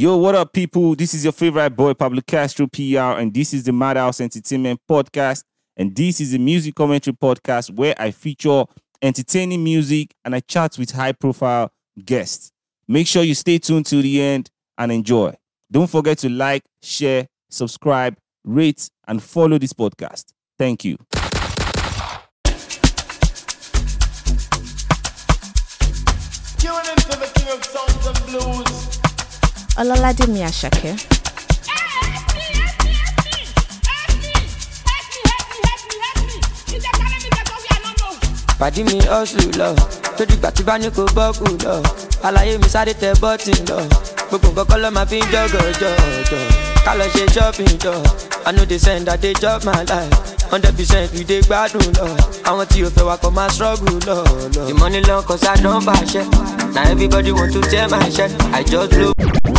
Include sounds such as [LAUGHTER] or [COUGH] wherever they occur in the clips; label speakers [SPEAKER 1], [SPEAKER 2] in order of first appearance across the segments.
[SPEAKER 1] Yo, what up, people? This is your favorite boy, Pablo Castro PR, and this is the Madhouse Entertainment Podcast. And this is a music commentary podcast where I feature entertaining music and I chat with high profile guests. Make sure you stay tuned to the end and enjoy. Don't forget to like, share, subscribe, rate, and follow this podcast. Thank you.
[SPEAKER 2] Tune into the king of sounds and blues.
[SPEAKER 3] Olaladimi Ashake.
[SPEAKER 4] pàdí mi ọ̀sùn lọ. Tó dìgbà tí bá ní kó bọ́ọ̀kù lọ. Àlàyé mi sáré tẹ bọ́tì lọ. Gbogbo nǹkan kọ́ ló máa fi ń jọ́gọ̀jọ̀ jọ ká lọ ṣe shopping jọ. I no dey send i dey chop my life. Hundred percent we dey gbádùn lọ. Àwọn tí o fẹ́ wa kọ́ máa struggle lọ lọ. i don fàṣẹ na everybody want to tear my shirt. I just blow.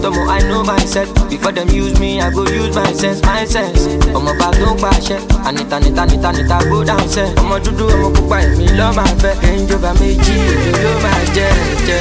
[SPEAKER 4] But omo, I know myself. Before them use me, I go use my sense, my sense. Ọmọ bá tó pàṣẹ, ànita níta níta níta go down sẹ́. Ọmọ dúdú ọmọ pupa èmi lọ́ máa fẹ́. Ẹ̀ńjọba méjì èlò ló máa jẹ jẹ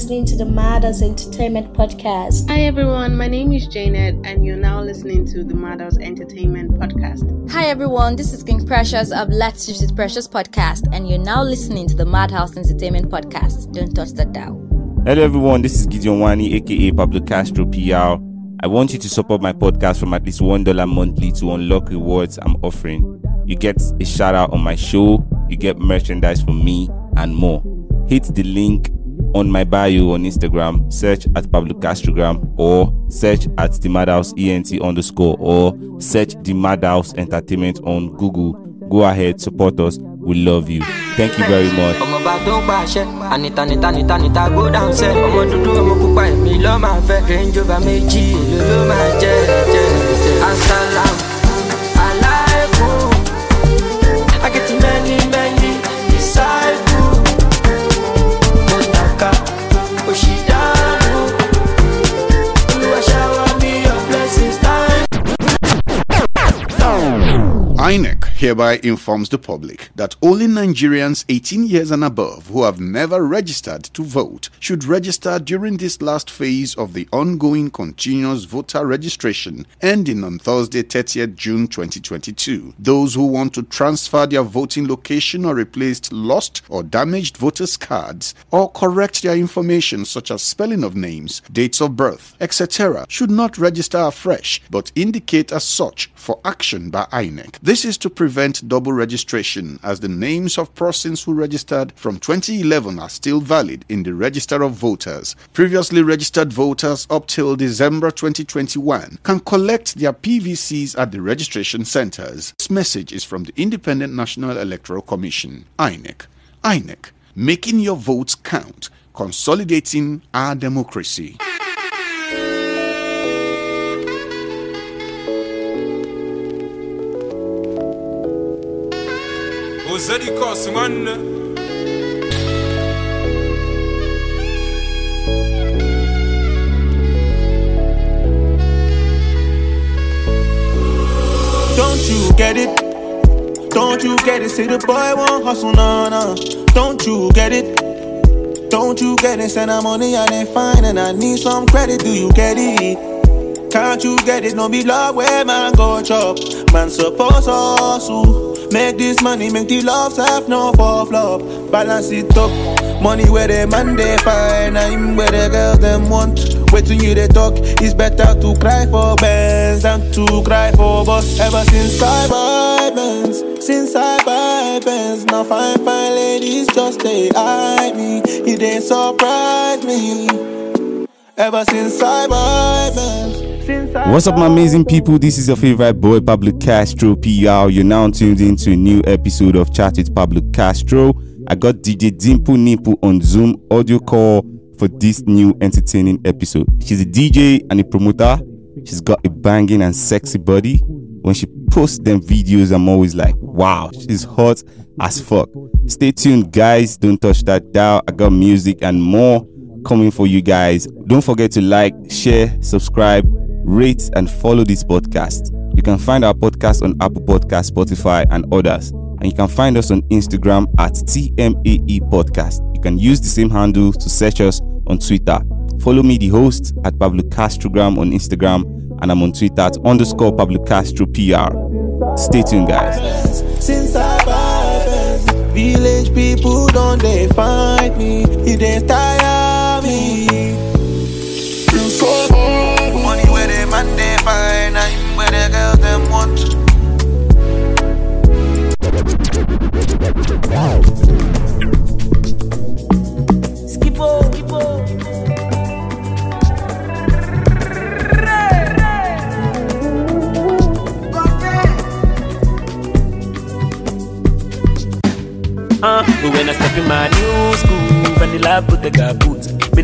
[SPEAKER 3] listening to the Madhouse Entertainment Podcast.
[SPEAKER 5] Hi everyone, my name is Janet, and you're now listening to the Madhouse Entertainment Podcast.
[SPEAKER 6] Hi everyone, this is King Precious of Let's Shift It Precious podcast, and you're now listening to the Madhouse Entertainment Podcast. Don't touch that dial.
[SPEAKER 1] Hello, everyone. This is Gideon Nwani, aka Pablo Castro PR. I want you to support my podcast from at least $1 monthly to unlock rewards I'm offering. You get a shout out on my show, you get merchandise from me, and more. Hit the link on my bio on Instagram, search at Pablo Castrogram, or search at the Madhouse ENT underscore, or search the Madhouse Entertainment on Google. Go ahead, support us. We love you. Thank you very much.
[SPEAKER 4] ọmọ
[SPEAKER 7] hereby informs the public that only Nigerians 18 years and above who have never registered to vote should register during this last phase of the ongoing continuous voter registration ending on Thursday, 30th June 2022. Those who want to transfer their voting location or replace lost or damaged voters' cards or correct their information such as spelling of names, dates of birth, etc., should not register afresh but indicate as such for action by INEC. This is to prevent double registration as the names of persons who registered from 2011 are still valid in the register of voters. Previously registered voters up till December 2021 can collect their PVCs at the registration centers. This message is from the Independent National Electoral Commission, INEC. INEC, making your votes count, consolidating our democracy.
[SPEAKER 8] Kosi nwanne
[SPEAKER 2] Don't you get it? Don't you get it? Say the boy won't hustle, no, no. Don't you get it? Don't you get it? Send her money and they fine and I need some credit. Do you get it? Can't you get it? No be love where man go chop. Man suppose hustle. Make this money, make the love self no for flop. Balance it up. Money where the man they find, I'm where the girls them want. Waiting you they talk, it's better to cry for bands than to cry for boss. Ever since I buy bands, since I buy bands, now fine fine ladies just they eye me, it they surprise me. Ever since I buy bands,
[SPEAKER 1] What's up, my amazing people? This is your favorite boy, Pablo Castro PR. You're now tuned into a new episode of Chat with Pablo Castro. I got DJ Dimple Nipple on Zoom audio call for this new entertaining episode. She's a DJ and a promoter. She's got a banging and sexy body. When she posts them videos, I'm always like, wow, she's hot as fuck. Stay tuned, guys. Don't touch that dial. I got music and more coming for you guys. Don't forget to like, share, subscribe, rate, and follow this podcast. You can find our podcast on Apple Podcast, Spotify, and others. And you can find us on Instagram at TMAE Podcast. You can use the same handle to search us on Twitter. Follow me, the host, at Pablo Castrogram on Instagram, and I'm on Twitter at underscore Pablo Castro PR. Stay tuned, guys.
[SPEAKER 2] Since I village people don't they find me, it they tire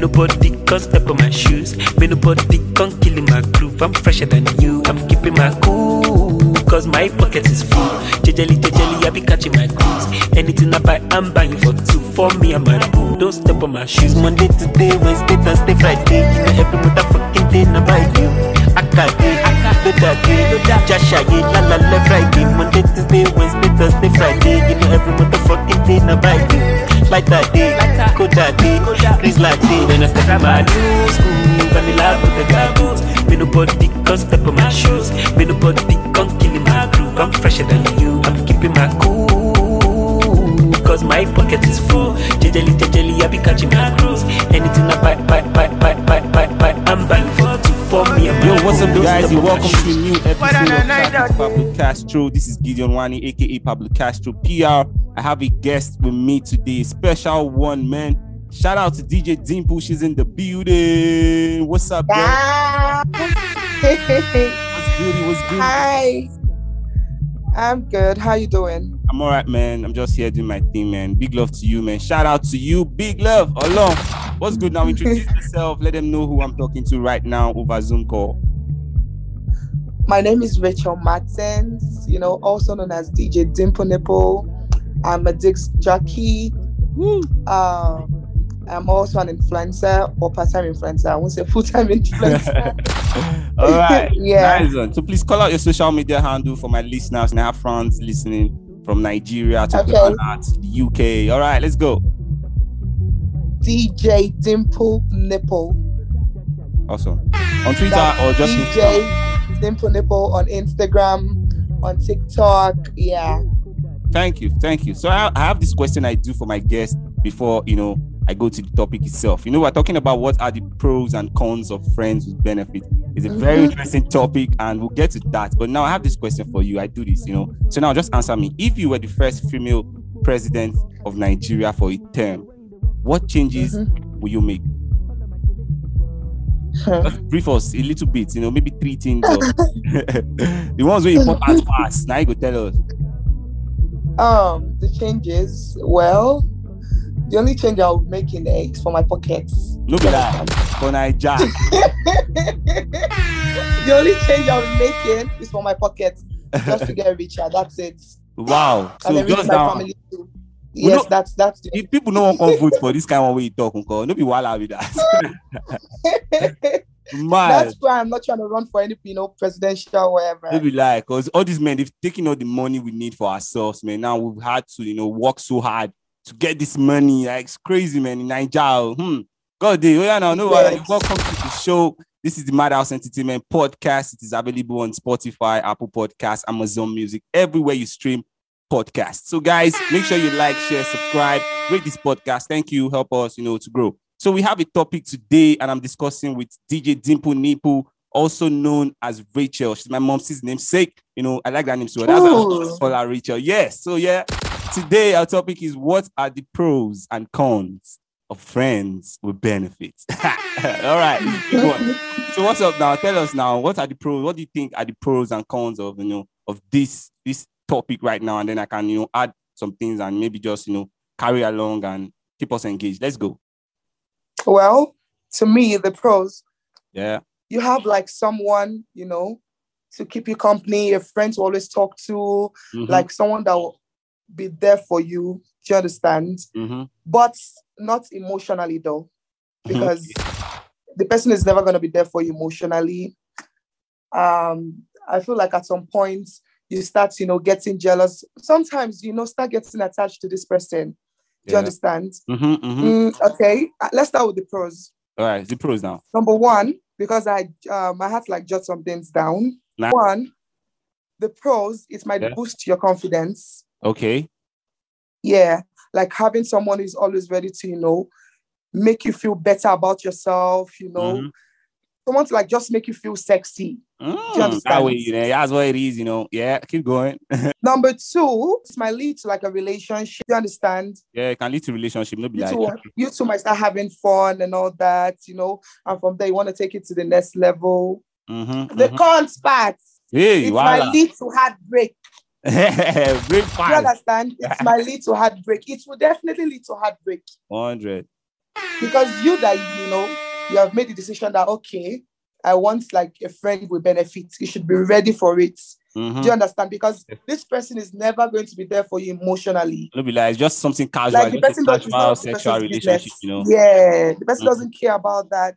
[SPEAKER 9] nobody can step on my shoes. Me nobody can kill in my groove. I'm fresher than you. I'm keeping my cool. Cause my pocket is full. Jejeli, jejeli, I be catching my cruise. Anything I buy, I'm buying for two. For me and my boo. Don't step on my shoes. Monday to day, Wednesday, Thursday, Friday. You know every motherfucking day, I buy you. Akade, Lodade, Jashaye, la la la Friday, Monday, Tuesday, Wednesday, Thursday, Friday. You know every motherfucking day, I buy you. Like that day, go that day, please like day. When I step in my new school, vanilla with the gaboot. Me nobody can step on my shoes. Me nobody can kill in my groove. I'm fresher than you. I'm keeping my cool. Cause my pocket is full. Jejeli, jejeli, I be catching my cruise. Anything I buy, buy, buy, buy, buy, buy, buy. I'm buying for two, for me and my
[SPEAKER 1] Yo, what's up,
[SPEAKER 9] boo.
[SPEAKER 1] Guys? You're welcome to a new episode of Chat Pablo Castro. This is Gideon Nwani, aka Pablo Castro PR. I have a guest with me today, special one, man. Shout out to DJ Dimple. She's in the building. What's up, girl? What's goody? What's good?
[SPEAKER 10] Hi. I'm good. How you doing?
[SPEAKER 1] I'm all right, man. I'm just here doing my thing, man. Big love to you, man. Shout out to you. Big love. Along. What's good now? Introduce yourself. Let them know who I'm talking to right now over Zoom call.
[SPEAKER 10] My name is Rachel Martins, you know, also known as DJ Dimple Nipple. I'm a disc jockey. Um, I'm also an influencer or part-time influencer. I won't say full-time [LAUGHS] influencer. [LAUGHS]
[SPEAKER 1] All right. [LAUGHS]
[SPEAKER 10] Yeah.
[SPEAKER 1] Nice one. So please call out your social media handle for my listeners and France listening from Nigeria to
[SPEAKER 10] Okay.
[SPEAKER 1] The UK. All right, let's go.
[SPEAKER 10] DJ Dimple Nipple.
[SPEAKER 1] Awesome. On Twitter
[SPEAKER 10] That's
[SPEAKER 1] or just
[SPEAKER 10] DJ Dimple Nipple on Instagram, on TikTok. Yeah.
[SPEAKER 1] Thank you, thank you. So I, I have this question I do for my guests before you know I go to the topic itself. You know, we're talking about what are the pros and cons of friends with benefits. It's a very
[SPEAKER 10] Mhm.
[SPEAKER 1] interesting topic, and we'll get to that. But now I have this question for you. I do this, you know. So now just answer me. If you were the first female president of Nigeria for a term, what changes will you make? Just brief us a little bit, you know, maybe three things. Or [LAUGHS] [LAUGHS] the ones where you put as [LAUGHS] fast. Now you go tell us.
[SPEAKER 10] Um, the changes, well, the only change I would make in there is for my pockets.
[SPEAKER 1] Look at that. For Nigeria. [LAUGHS]
[SPEAKER 10] the only change I would make in is for my pockets, just to get richer. That's it.
[SPEAKER 1] Wow. So
[SPEAKER 10] and
[SPEAKER 1] just
[SPEAKER 10] my
[SPEAKER 1] now,
[SPEAKER 10] family too.
[SPEAKER 1] We
[SPEAKER 10] Yes,
[SPEAKER 1] know-
[SPEAKER 10] that's that's the
[SPEAKER 1] if people no one come vote for this kind of way you talk, no be wala with that. [LAUGHS] Man,
[SPEAKER 10] that's why I'm not trying to run for any you know presidential whatever.
[SPEAKER 1] no be like, cause all these men they've taken all the money we need for ourselves, man. Now we've had to, you know, work so hard to get this money. Like it's crazy, man. In Nigeria, hmm. God, day. Oh yeah, now no worry.
[SPEAKER 10] Yes.
[SPEAKER 1] Welcome to the show. This is the Madhouse Entertainment Podcast. It is available on Spotify, Apple Podcasts, Amazon Music, everywhere you stream podcasts. So, guys, make sure you like, share, subscribe, rate this podcast. Thank you. Help us, you know, to grow. So, we have a topic today, and I'm discussing with DJ Dimple Nipple, also known as Rachel. She's my mom's namesake. You know, I like that name so that's why I call her Rachel. Yes. So, yeah, today our topic is what are the pros and cons of friends with benefits? [LAUGHS] All right. it's a big one. So what's up now? Tell us now. What are the pros? What do you think are the pros and cons of you know of this this topic right now? And then I can you know add some things and maybe just you know carry along and keep us engaged. Let's go.
[SPEAKER 10] Well, to me, the pros,
[SPEAKER 1] Yeah.
[SPEAKER 10] you have like someone, you know, to keep you company, a friend to always talk to,
[SPEAKER 1] Mhm.
[SPEAKER 10] like someone that will be there for you. Do you understand?
[SPEAKER 1] Mm-hmm.
[SPEAKER 10] But not emotionally though, because the person is never gonna be there for you emotionally. Um, I feel like at some point you start, you know, getting jealous. Sometimes, you know, start getting attached to this person. Do you understand?
[SPEAKER 1] Mm-hmm, mm-hmm.
[SPEAKER 10] Mm, okay, uh, let's start with the pros.
[SPEAKER 1] All right, the pros now.
[SPEAKER 10] Number one, because I um I had to like jot some things down.
[SPEAKER 1] Nah.
[SPEAKER 10] One, the pros, it might
[SPEAKER 1] Yeah.
[SPEAKER 10] boost your confidence.
[SPEAKER 1] Okay.
[SPEAKER 10] Yeah, like having someone who's always ready to, you know, make you feel better about yourself, you know,
[SPEAKER 1] Mhm.
[SPEAKER 10] Someone to like just make you feel sexy.
[SPEAKER 1] Mm, that way, you know, that's what it is, you know. Yeah, keep going. [LAUGHS]
[SPEAKER 10] Number two, it might lead to like a relationship. You understand?
[SPEAKER 1] yeah, it can lead to relationship. No be
[SPEAKER 10] You
[SPEAKER 1] like
[SPEAKER 10] two, you two might start having fun and all that, you know, and from there you want to take it to the next level.
[SPEAKER 1] mm-hmm,
[SPEAKER 10] The cons part,
[SPEAKER 1] Hey,
[SPEAKER 10] it
[SPEAKER 1] wow.
[SPEAKER 10] might lead to heartbreak. [LAUGHS]
[SPEAKER 1] Break
[SPEAKER 10] You understand? It [LAUGHS] might lead to heartbreak. It will definitely lead to heartbreak
[SPEAKER 1] 100.
[SPEAKER 10] because you that you know you have made the decision that okay, I want like a friend with benefits. You should be ready for it.
[SPEAKER 1] Mhm.
[SPEAKER 10] Do you understand? Because this person is never going to be there for you emotionally.
[SPEAKER 1] No be like it's just something casual,
[SPEAKER 10] Like the person
[SPEAKER 1] casual
[SPEAKER 10] not
[SPEAKER 1] sexual relationship, you know.
[SPEAKER 10] Yeah, the person
[SPEAKER 1] Mhm.
[SPEAKER 10] doesn't care about that.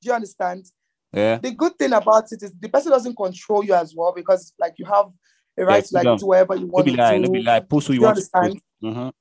[SPEAKER 10] Do you understand?
[SPEAKER 1] Yeah.
[SPEAKER 10] The good thing about it is the person doesn't control you as well because like you have a right to like do whatever you want
[SPEAKER 1] be
[SPEAKER 10] to
[SPEAKER 1] like, no be like, post who you
[SPEAKER 10] you
[SPEAKER 1] want to post.
[SPEAKER 10] understand?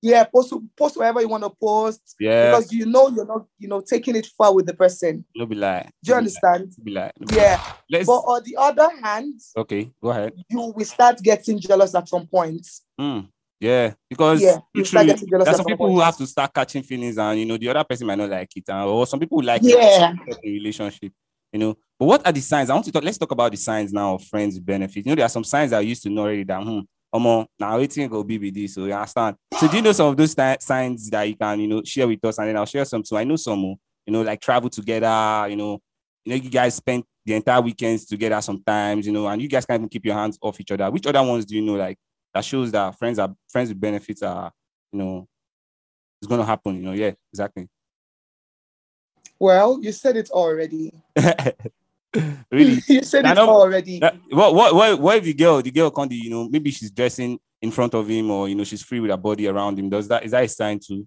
[SPEAKER 10] Yeah, post post whatever you want to post
[SPEAKER 1] Yeah.
[SPEAKER 10] because you know you're not you know taking it far with the person.
[SPEAKER 1] No be like.
[SPEAKER 10] Do you understand?
[SPEAKER 1] Be like. no be
[SPEAKER 10] Yeah.
[SPEAKER 1] Let's.
[SPEAKER 10] But on the other hand,
[SPEAKER 1] Okay, go ahead.
[SPEAKER 10] you will start getting jealous at some point.
[SPEAKER 1] Mm, yeah, because
[SPEAKER 10] Yeah, you start
[SPEAKER 1] literally,
[SPEAKER 10] getting jealous
[SPEAKER 1] there's some
[SPEAKER 10] some
[SPEAKER 1] people who have to start catching feelings, and you know the other person might not like it, and, or some people like
[SPEAKER 10] Yeah.
[SPEAKER 1] it in relationship. You know, but what are the signs? I want to talk. Let's talk about the signs now of friends with benefits. You know, there are some signs that I used to know already that hmm, Omo, now waiting go be with this. So you understand. So do you know some of those ti- signs that you can you know share with us, and then I'll share some too. I know some. oh, You know, like travel together. You know, you know you guys spend the entire weekends together sometimes. You know, and you guys can't even keep your hands off each other. Which other ones do you know like that shows that friends are friends with benefits are you know it's gonna happen. You know, yeah, exactly.
[SPEAKER 10] Well, you said it already. [LAUGHS] [LAUGHS]
[SPEAKER 1] really [LAUGHS]
[SPEAKER 10] you said it already.
[SPEAKER 1] that- what, what, what, what if the girl, the girl can't, you know, maybe she's dressing in front of him or, you know, she's free with her body around him. Does that, is that a sign too?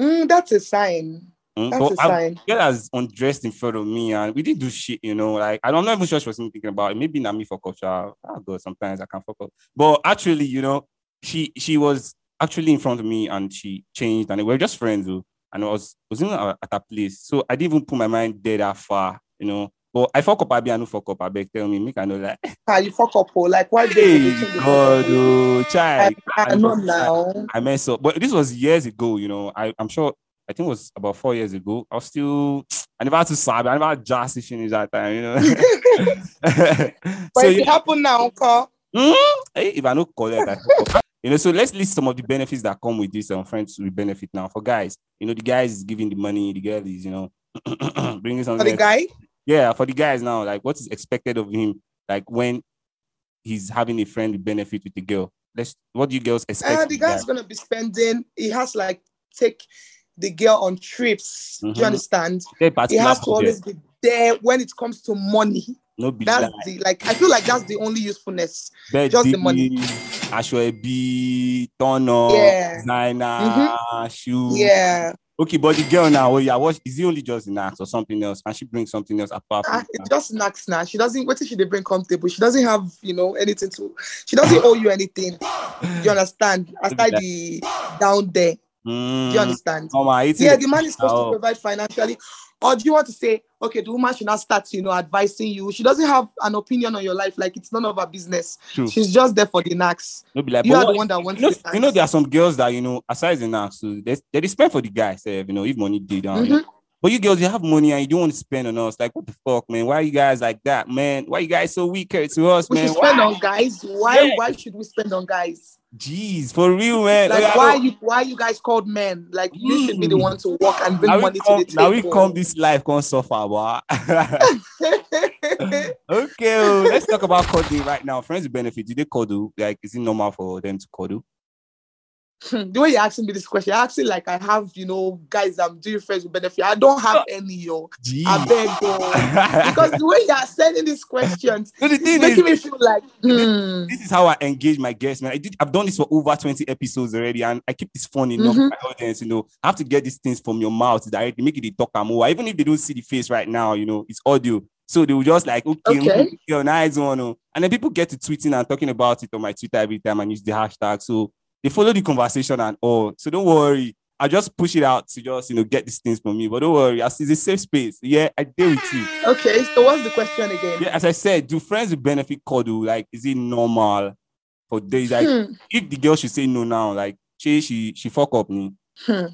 [SPEAKER 10] Mm, that's a sign.
[SPEAKER 1] Mm?
[SPEAKER 10] That's a
[SPEAKER 1] I-
[SPEAKER 10] sign.
[SPEAKER 1] Girl has undressed in front of me and we didn't do shit, you know, like, I'm not even sure she was even thinking about it. Maybe not me for culture. Oh God, sometimes I can fuck up. But actually, you know, she, she was actually in front of me and she changed and we were just friends. Though, and I was, was even at at a place. So I didn't even put my mind there that far, you know. But I fuck up, I be, I no fuck up, I beg, tell me, make I know like, [LAUGHS]
[SPEAKER 10] Ah, you fuck up, oh, like why
[SPEAKER 1] Hey,
[SPEAKER 10] they making the
[SPEAKER 1] God, oh, child.
[SPEAKER 10] I, I know now.
[SPEAKER 1] I mess up. But this was years ago, you know. I, I'm sure, I think it was about four years ago. I was still, [TSK] I never had to sob. I never had jazz finish that time, you know. [LAUGHS] [LAUGHS]
[SPEAKER 10] But
[SPEAKER 1] so,
[SPEAKER 10] if it
[SPEAKER 1] yeah,
[SPEAKER 10] happen now, Uncle,
[SPEAKER 1] mm, hey, if I don't call it, I. you know, so let's list some of the benefits that come with this um, friends will benefit now. For guys, you know, the guys is giving the money, the girl is, you know, [CLEARS THROAT] bringing
[SPEAKER 10] for the guy,
[SPEAKER 1] Yeah, for the guys now, like what is expected of him, like when he's having a friend with benefit with the girl. Let's what do you girls expect?
[SPEAKER 10] uh, the guy's gonna be spending. He has like take the girl on trips. Do
[SPEAKER 1] Mhm.
[SPEAKER 10] you understand?
[SPEAKER 1] Get
[SPEAKER 10] He has to always be there when it comes to money.
[SPEAKER 1] No
[SPEAKER 10] That's
[SPEAKER 1] like
[SPEAKER 10] the like. I feel like that's the only usefulness. just the money.
[SPEAKER 1] Aṣọ ẹbí,
[SPEAKER 10] Yeah.
[SPEAKER 1] designer, shoe.
[SPEAKER 10] Yeah,
[SPEAKER 1] Okay, but the girl now, oh yeah, what is he only just in acts or something else? Can she bring something else apart from
[SPEAKER 10] Ah, it's just knacks now. She doesn't. What if she they bring comfortable? She doesn't have you know anything to. She doesn't owe you anything. You understand? [LAUGHS] Aside the down there. Do
[SPEAKER 1] Mm,
[SPEAKER 10] you understand?
[SPEAKER 1] oh my,
[SPEAKER 10] Yeah, the man is supposed
[SPEAKER 1] Oh.
[SPEAKER 10] to provide financially. Or do you want to say, okay, the woman should not start, you know, advising you? She doesn't have an opinion on your life, like it's none of her business.
[SPEAKER 1] True.
[SPEAKER 10] She's just there for the knacks.
[SPEAKER 1] No be like,
[SPEAKER 10] You are the one that wants
[SPEAKER 1] you know,
[SPEAKER 10] the
[SPEAKER 1] you know, there are some girls that you know, aside the now, so they they spend for the guys, eh, you know, if money did down.
[SPEAKER 10] Mhm.
[SPEAKER 1] But you girls, you have money and you don't want to spend on us. Like, what the fuck, man? Why are you guys like that, man? Why are you guys so weak to us,
[SPEAKER 10] We
[SPEAKER 1] man?
[SPEAKER 10] should spend
[SPEAKER 1] Why?
[SPEAKER 10] on guys. Why?
[SPEAKER 1] Yeah.
[SPEAKER 10] Why should we spend on guys?
[SPEAKER 1] Jeez, for real, man.
[SPEAKER 10] Like,
[SPEAKER 1] Like,
[SPEAKER 10] why
[SPEAKER 1] I-
[SPEAKER 10] you? Why you guys called men? Like, you should be the
[SPEAKER 1] Mm.
[SPEAKER 10] one to work and bring
[SPEAKER 1] now
[SPEAKER 10] money
[SPEAKER 1] come,
[SPEAKER 10] to the table.
[SPEAKER 1] now we
[SPEAKER 10] table.
[SPEAKER 1] come this life can suffer, boy. [LAUGHS] okay, oh, let's talk about cuddling right now. Friends benefit, do they cuddle? Like, is it normal for them to cuddle?
[SPEAKER 10] The way you're asking me this question, you're asking like I have, you know, guys I'm doing friends with benefit. I don't have any, yo.
[SPEAKER 1] Gee.
[SPEAKER 10] I beg, yo. [LAUGHS] because the way you're sending these questions,
[SPEAKER 1] No, the thing
[SPEAKER 10] making
[SPEAKER 1] is-
[SPEAKER 10] me feel like, hmm.
[SPEAKER 1] This is how I engage my guests, man. I did, I've done this for over 20 episodes already, and I keep this fun enough
[SPEAKER 10] Mhm.
[SPEAKER 1] my audience. You know, I have to get these things from your mouth directly, make it a talk more. Even if they don't see the face right now, you know, it's audio. So they will just like, okay,
[SPEAKER 10] Okay.
[SPEAKER 1] okay nice one. oh. And then people get to tweeting and talking about it on my Twitter every time and use the hashtag. So they follow the conversation and all. So don't worry. I just push it out to just, you know, get these things from me. But don't worry, it's a safe space. Yeah, I deal with you.
[SPEAKER 10] okay. So what's the question again?
[SPEAKER 1] Yeah, as I said, do friends benefit cuddle? Like, is it normal for days? Like,
[SPEAKER 10] Hmm.
[SPEAKER 1] if the girl should say no now, like, she she she fuck up me.
[SPEAKER 10] Hmm.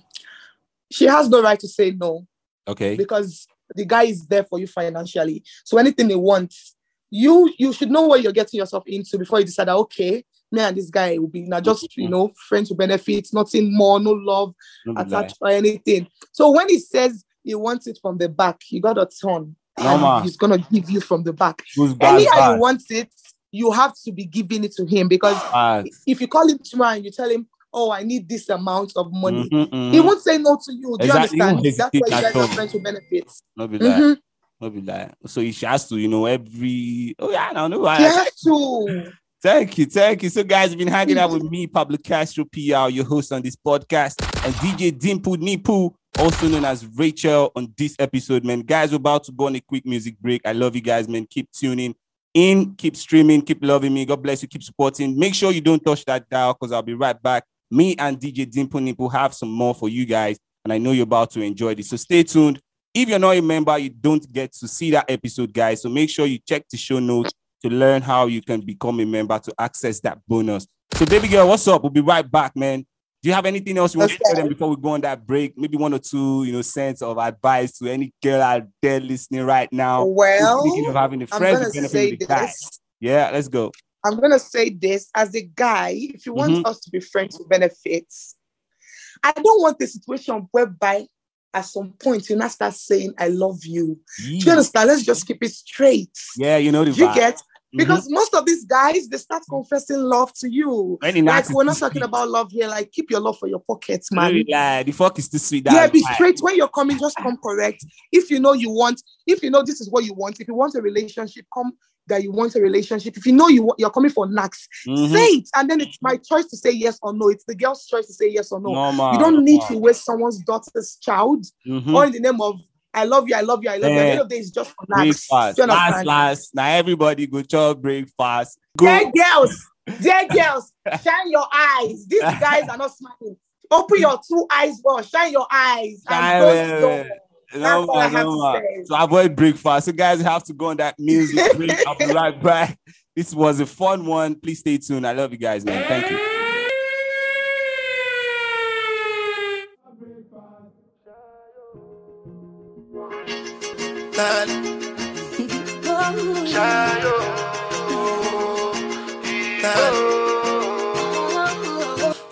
[SPEAKER 10] She has no right to say no.
[SPEAKER 1] Okay.
[SPEAKER 10] because the guy is there for you financially. So anything he wants, you you should know what you're getting yourself into before you decide that okay, me and this guy will be now just you know friends with benefits, nothing more, no love
[SPEAKER 1] No
[SPEAKER 10] attached or anything. So when he says he wants it from the back, you gotta turn. and
[SPEAKER 1] Normal.
[SPEAKER 10] He's gonna give you from the back.
[SPEAKER 1] Bad,
[SPEAKER 10] Anyhow
[SPEAKER 1] bad.
[SPEAKER 10] you want it, you have to be giving it to him because
[SPEAKER 1] Bad.
[SPEAKER 10] if you call him tomorrow and you tell him, Oh, I need this amount of money,
[SPEAKER 1] Mhm, mhm.
[SPEAKER 10] he won't say no to you. Do
[SPEAKER 1] Exactly.
[SPEAKER 10] You understand? That's why you guys are friends with benefits.
[SPEAKER 1] No be
[SPEAKER 10] Mhm.
[SPEAKER 1] lie. No be lie. So she has to, you know, every. Oh yeah, no, know. I,
[SPEAKER 10] He has to.
[SPEAKER 1] Thank you, thank you. So, guys, you've been hanging out with me, Pablo Castro PR, your host on this podcast, and DJ Dimple Nipple, also known as Rachel, on this episode, man. Guys, we're about to go on a quick music break. I love you guys, man. Keep tuning in, keep streaming, keep loving me. God bless you, keep supporting. Make sure you don't touch that dial because I'll be right back. Me and DJ Dimple Nipple have some more for you guys, and I know you're about to enjoy this. So, stay tuned. If you're not a member, you don't get to see that episode, guys. So make sure you check the show notes to learn how you can become a member to access that bonus. So, baby girl, what's up? We'll be right back, man. Do you have anything else you want to tell them before we go on that break? Maybe one or two, you know, cents of advice to any girl out there listening right now.
[SPEAKER 10] Well,
[SPEAKER 1] thinking of having a
[SPEAKER 10] I'm
[SPEAKER 1] friend
[SPEAKER 10] gonna
[SPEAKER 1] benefit
[SPEAKER 10] say
[SPEAKER 1] the guy.
[SPEAKER 10] this.
[SPEAKER 1] Yeah, let's go.
[SPEAKER 10] I'm gonna say this as a guy. If you want
[SPEAKER 1] Mhm.
[SPEAKER 10] us to be friends with benefits, I don't want a situation whereby at some point you now start saying "I love you." Do you understand? Let's just keep it straight.
[SPEAKER 1] Yeah, you know the vibe.
[SPEAKER 10] You get
[SPEAKER 1] Mhm.
[SPEAKER 10] because most of these guys they start confessing love to you. Like we're not talking about love here. Like keep your love for your pockets, man.
[SPEAKER 1] Really, like, the fuck is too sweet.
[SPEAKER 10] Yeah, be straight. When you're coming, just come correct. If you know you want, if you know this is what you want, if you want a relationship, come that you want a relationship. If you know you, you're coming for knacks,
[SPEAKER 1] Mhm.
[SPEAKER 10] say it, and then it's my choice to say yes or no. It's the girl's choice to say yes or no.
[SPEAKER 1] Normal,
[SPEAKER 10] you don't need to waste someone's daughter's child,
[SPEAKER 1] Mhm.
[SPEAKER 10] or in the name of I love you, I love you, I love you. At the end of the day, it's just for.
[SPEAKER 1] Breakfast. Last, last. Now everybody go chop breakfast. Go.
[SPEAKER 10] Dear girls, [LAUGHS] dear girls, shine your eyes. These guys are not smiling. Open your two eyes, well, shine your eyes. and
[SPEAKER 1] Shine,
[SPEAKER 10] close. That's
[SPEAKER 1] No
[SPEAKER 10] I
[SPEAKER 1] no
[SPEAKER 10] to say.
[SPEAKER 1] So avoid breakfast. So guys have to go on that music break. I'll be right back. This was a fun one. Please stay tuned. I love you guys, man. Thank you.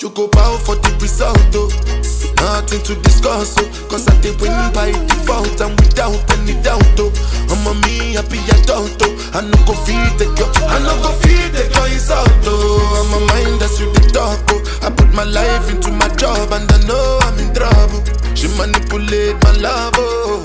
[SPEAKER 11] You go bow for the result, oh. Nothing to discuss, oh. Cause I did win by default and without any doubt, oh. I'm a me happy adult, oh. I no go feed the girl, I no go feed the girl insult, oh. I'm a mind that's you the talk, oh. I put my life into my job and I know I'm in trouble. She manipulate my love, oh.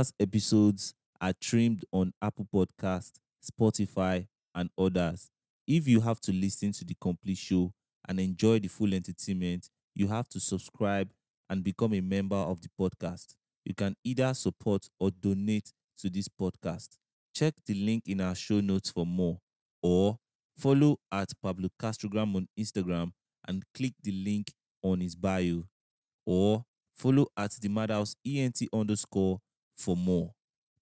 [SPEAKER 1] Podcast episodes are trimmed on Apple Podcast, Spotify, and others. If you have to listen to the complete show and enjoy the full entertainment, you have to subscribe and become a member of the podcast. You can either support or donate to this podcast. Check the link in our show notes for more, or follow at Pablo Castrogram on Instagram and click the link on his bio, or follow at the Madhouse ENT underscore for more.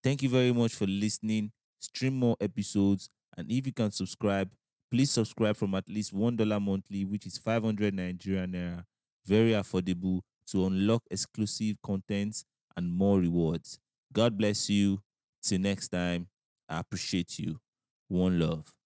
[SPEAKER 1] Thank you very much for listening. Stream more episodes, and if you can subscribe, please subscribe from at least one dollar monthly, which is 500 Nigerian naira. Very affordable to unlock exclusive contents and more rewards. God bless you.
[SPEAKER 12] Till next time, I appreciate you. One love.